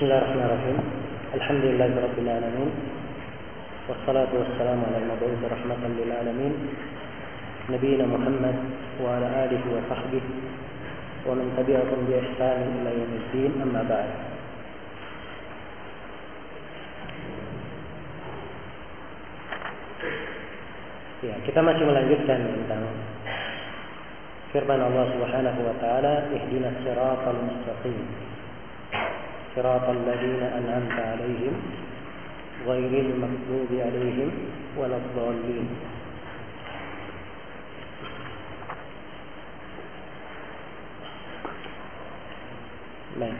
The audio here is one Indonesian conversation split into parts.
بسم الله الرحمن الرحيم. الحمد لله رب العالمين. والصلاة والسلام على المبعوث رحمة للعالمين. نبينا محمد وعلى آله وصحبه ومن تبعهم بإحسان إلى يوم الدين. أما بعد. Ya, kita masih melanjutkan tentang firman Allah Subhanahu wa taala, "Ihdinas siratal mustaqim." Siratal ladzina an'amta 'alaihim ghairil maghdubi 'alaihim waladdallin. Baik.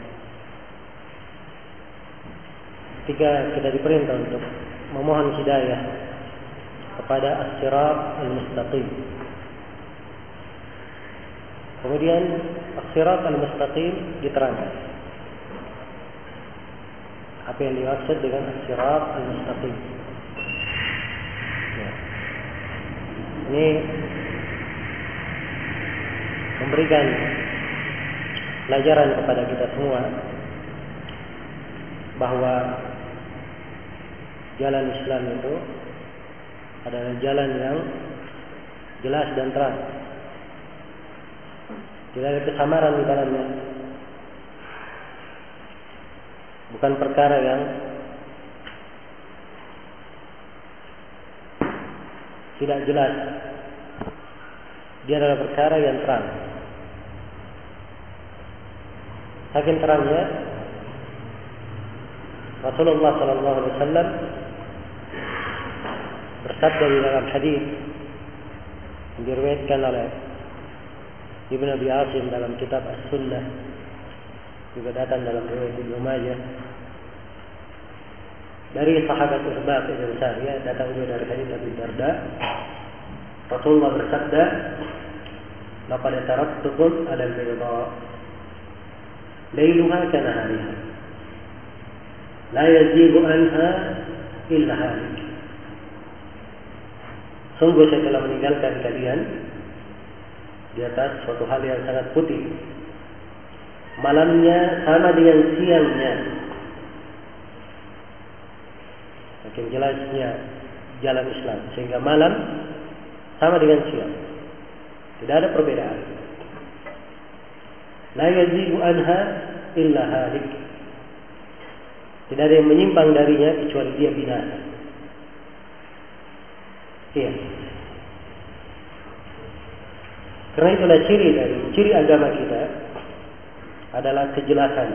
Ketika kita diperintah untuk memohon hidayah kepada as-sirat al-mustaqim. Kemudian as-sirat al-mustaqim diterangkan. Apa yang dimaksud dengan as-sirat al-mustaqim? Ya. Ini memberikan pelajaran kepada kita semua bahwa jalan Islam itu adalah jalan yang jelas dan terang. Tidak ada kesamaran di dalamnya. Bukan perkara yang tidak jelas. Dia adalah perkara yang terang. Saking terangnya Rasulullah Sallallahu Alaihi Wasallam bersabda di dalam hadis yang diriwayatkan oleh Ibnu Abi Asim dalam kitab As-Sunnah juga datang dalam riwayat Ibnu Majah. Dari sahabat Irbaq bin Sariyah datang juga dari hadis Abu Darda. Rasulullah bersabda laqad taraktukum 'ala al-bayda. Lailuha kanahariha la yazigu anha illa halik. Sungguh saya telah meninggalkan kalian di atas suatu hal yang sangat putih. Malamnya sama dengan siangnya. Makin jelasnya jalan Islam. Sehingga malam sama dengan siang. Tidak ada perbedaan. La yazigu anha illa halik. Tidak ada yang menyimpang darinya kecuali dia binasa. Iya. Karena itulah ciri dari ciri agama kita adalah kejelasan.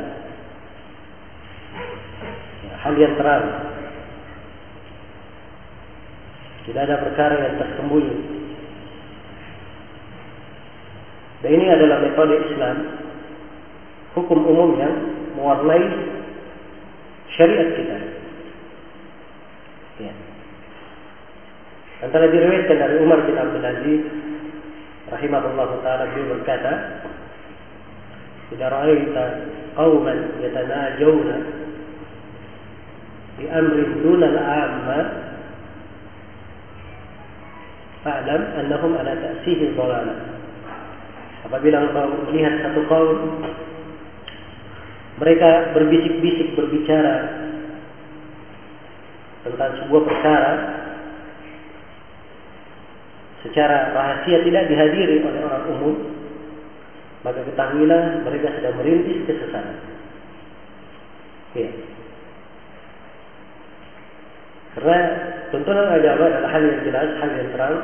Ya, hal yang terang. Tidak ada perkara yang tersembunyi. Dan ini adalah metode Islam, hukum umum yang mewarnai syariat kita. Ya. Antara diriwayatkan dari Umar bin Abdul Aziz rahimahullah taala beliau berkata, "Idza ra'aita qauman yatanajawna bi amrin duna al-'amma fa'lam annahum ala ta'sih dhalalah." Apabila engkau melihat satu kaum mereka berbisik-bisik berbicara tentang sebuah perkara secara rahasia tidak dihadiri oleh orang umum, maka ketahuilah mereka sedang merintis kesesatan. Ya. Karena tuntunan agama adalah hal yang jelas, hal yang terang.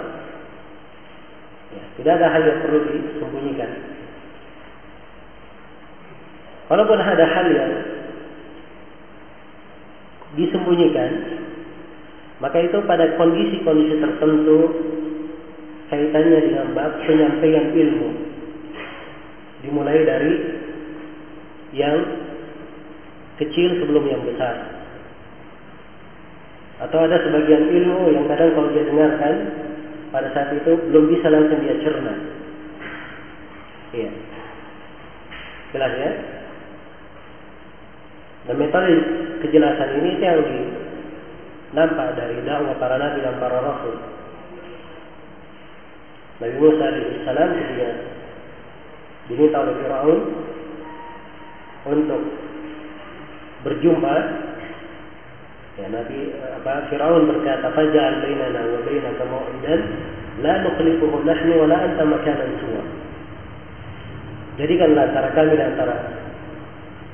Ya, tidak ada hal yang perlu disembunyikan. Walaupun ada hal yang disembunyikan, maka itu pada kondisi-kondisi tertentu kaitannya dengan bab penyampaian ilmu. Dimulai dari yang kecil sebelum yang besar. Atau ada sebagian ilmu yang kadang kalau dia dengarkan pada saat itu belum bisa langsung dia cerna. Iya. Jelas ya? Dan metode kejelasan ini yang nampak dari dakwah para nabi dan para rasul. Nabi Musa alaihissalam ketika diminta oleh Fir'aun untuk berjumpa ya Nabi apa Firaun berkata faja'al bainana wa bainaka mau'idan la nukhlifuhu nahnu wa la anta makanan suwa jadikanlah antara kami dan antara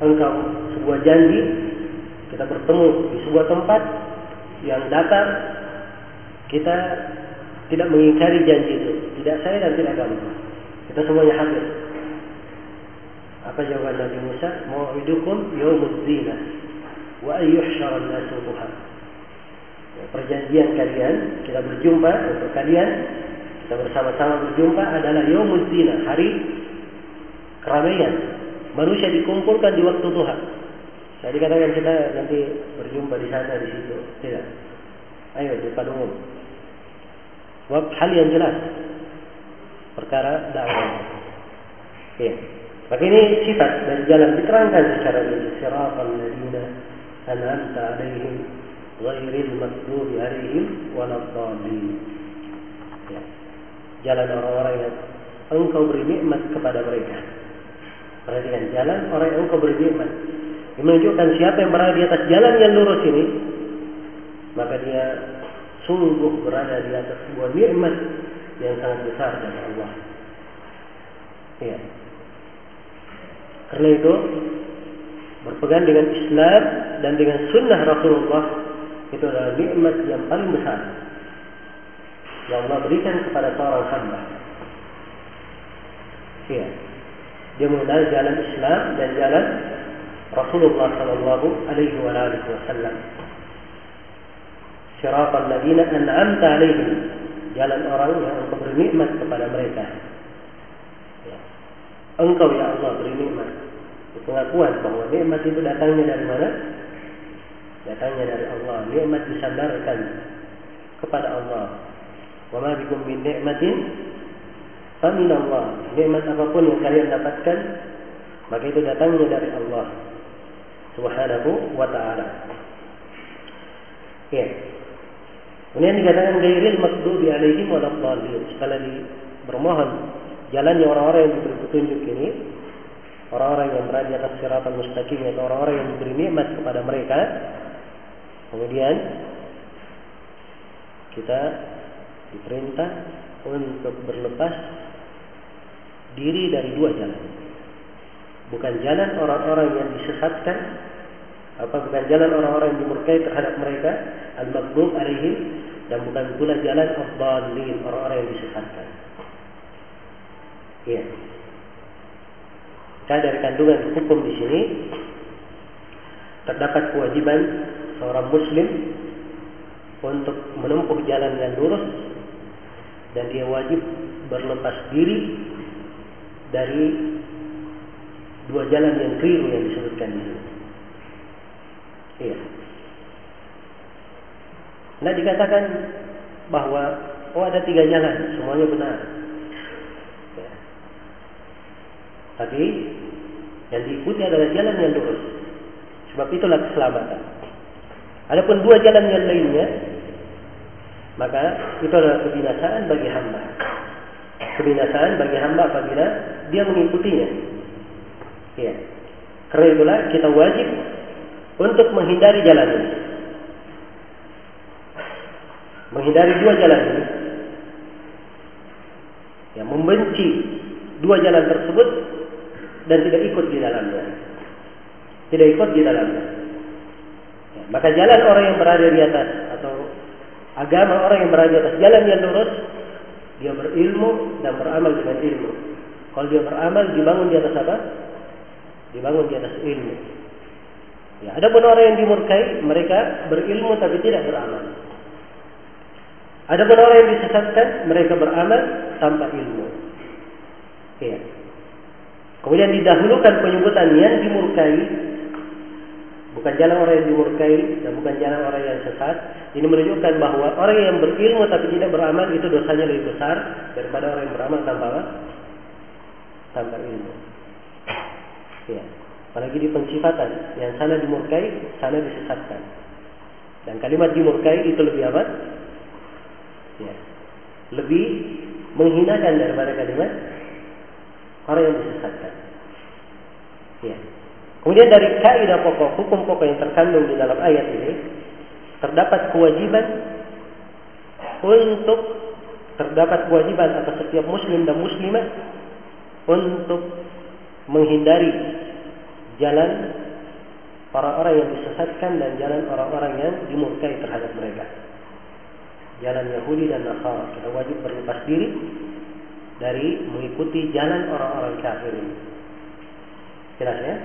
engkau sebuah janji kita bertemu di sebuah tempat yang datar kita tidak mengingkari janji itu. Tidak saya dan tidak kamu. Kita semuanya hadir apa jawaban Nabi Musa? Mau'idukum yaumuz zina wa ayyuhsyara an-nasu ya, perjanjian kalian kita berjumpa untuk kalian kita bersama-sama berjumpa adalah yaumuz zina hari keramaian. Manusia dikumpulkan di waktu duha. Saya dikatakan kita nanti berjumpa di sana di situ. Tidak. Ayo di umum. Hal yang jelas. Perkara dakwah. Ya maka ini sifat dari jalan diterangkan secara rinci. Siratal ladina an'amta alaihim ghairil maghdubi alaihim waladdallin. Ya. Jalan orang-orang yang engkau beri nikmat kepada mereka. Perhatikan jalan orang yang engkau beri nikmat. Ini menunjukkan siapa yang berada di atas jalan yang lurus ini, maka dia sungguh berada di atas sebuah nikmat yang sangat besar dari Allah. Ya. Karena itu berpegang dengan Islam dan dengan sunnah Rasulullah itu adalah nikmat yang paling besar yang Allah berikan kepada seorang hamba. Iya. Dia mengenal jalan Islam dan jalan Rasulullah Sallallahu Alaihi Wasallam. Siratal ladina an'amta alaihim jalan orang yang engkau bernikmat kepada mereka. Engkau ya Allah beri nikmat. Pengakuan bahwa nikmat itu datangnya dari mana? Datangnya dari Allah. Nikmat disandarkan kepada Allah. Wa ma bikum min ni'matin famin Allah. Nikmat apa pun yang kalian dapatkan maka itu datangnya dari Allah Subhanahu wa taala. Ya. Kemudian dikatakan gairil maghdubi alaihim waladdallin. Sekali bermohon jalannya orang-orang yang diberi petunjuk ini orang-orang yang berada di atas siratal mustaqim atau orang-orang yang diberi nikmat kepada mereka kemudian kita diperintah untuk berlepas diri dari dua jalan. Bukan jalan orang-orang yang disesatkan apa bukan jalan orang-orang yang dimurkai terhadap mereka al-maghdub alaihim dan bukan pula jalan orang-orang yang disesatkan Iya. Karena dari kandungan hukum di sini terdapat kewajiban seorang muslim untuk menempuh jalan yang lurus dan dia wajib berlepas diri dari dua jalan yang keliru yang disebutkan di. Iya. Nah dikatakan bahwa oh ada tiga jalan, semuanya benar. Tapi yang diikuti adalah jalan yang lurus. Sebab itulah keselamatan. Adapun dua jalan yang lainnya, maka itu adalah kebinasaan bagi hamba. Kebinasaan bagi hamba apabila dia mengikutinya. Ya. Karena itulah kita wajib untuk menghindari jalan ini. Menghindari dua jalan ini. Ya, membenci dua jalan tersebut dan tidak ikut di dalamnya. Tidak ikut di dalamnya. Ya, maka jalan orang yang berada di atas atau agama orang yang berada di atas jalan yang lurus, dia berilmu dan beramal dengan ilmu. Kalau dia beramal dibangun di atas apa? Dibangun di atas ilmu. Ya, ada pun orang yang dimurkai, mereka berilmu tapi tidak beramal. Ada pun orang yang disesatkan, mereka beramal tanpa ilmu. Ya. Kemudian didahulukan penyebutan yang dimurkai bukan jalan orang yang dimurkai dan bukan jalan orang yang sesat. Ini menunjukkan bahwa orang yang berilmu tapi tidak beramal itu dosanya lebih besar daripada orang yang beramal tanpa tanpa ilmu. Ya. Apalagi di pensifatan yang sana dimurkai, sana disesatkan. Dan kalimat dimurkai itu lebih apa? Ya. Lebih menghinakan daripada kalimat orang yang disesatkan. Ya. Kemudian dari kaidah pokok, hukum pokok yang terkandung di dalam ayat ini, terdapat kewajiban untuk terdapat kewajiban atas setiap muslim dan muslimah untuk menghindari jalan orang-orang yang disesatkan dan jalan orang-orang yang dimurkai terhadap mereka. Jalan Yahudi dan Nasara. Kita wajib berlepas diri dari mengikuti jalan orang-orang kafir ini. Jelas ya?